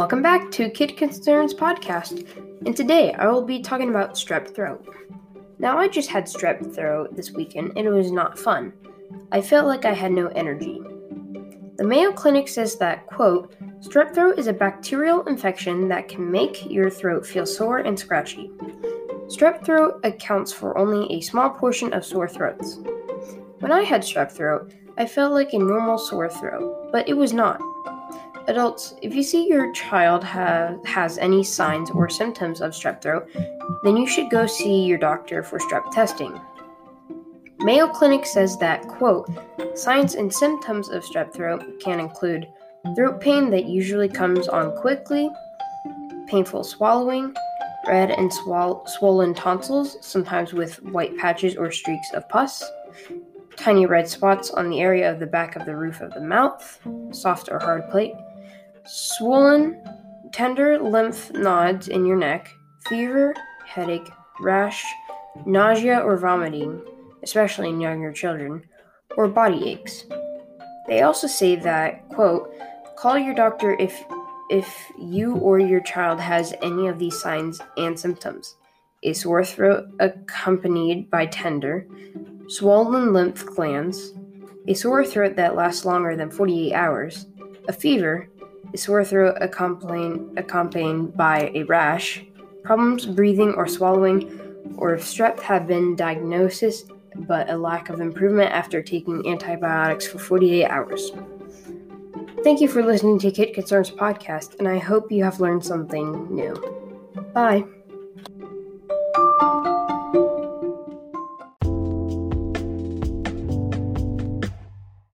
Welcome back to Kid Concerns Podcast, and today I will be talking about strep throat. Now, I just had strep throat this weekend, and it was not fun. I felt like I had no energy. The Mayo Clinic says that, quote, strep throat is a bacterial infection that can make your throat feel sore and scratchy. Strep throat accounts for only a small portion of sore throats. When I had strep throat, I felt like a normal sore throat, but it was not. Adults, if you see your child ha- has any signs or symptoms of strep throat, then you should go see your doctor for strep testing. Mayo Clinic says that, quote, signs and symptoms of strep throat can include throat pain that usually comes on quickly, painful swallowing, red and swol- swollen tonsils, sometimes with white patches or streaks of pus, tiny red spots on the area of the back of the roof of the mouth, soft or hard palate, swollen, tender lymph nodes in your neck, fever, headache, rash, nausea or vomiting, especially in younger children, or body aches. They also say that, quote, call your doctor if if you or your child has any of these signs and symptoms. A sore throat accompanied by tender, swollen lymph glands, a sore throat that lasts longer than 48 hours, a fever, sore throat accompanied, by a rash, problems breathing or swallowing, or if strep have been diagnosed but a lack of improvement after taking antibiotics for 48 hours. Thank you for listening to Kid Concerns podcast, and I hope you have learned something new. Bye.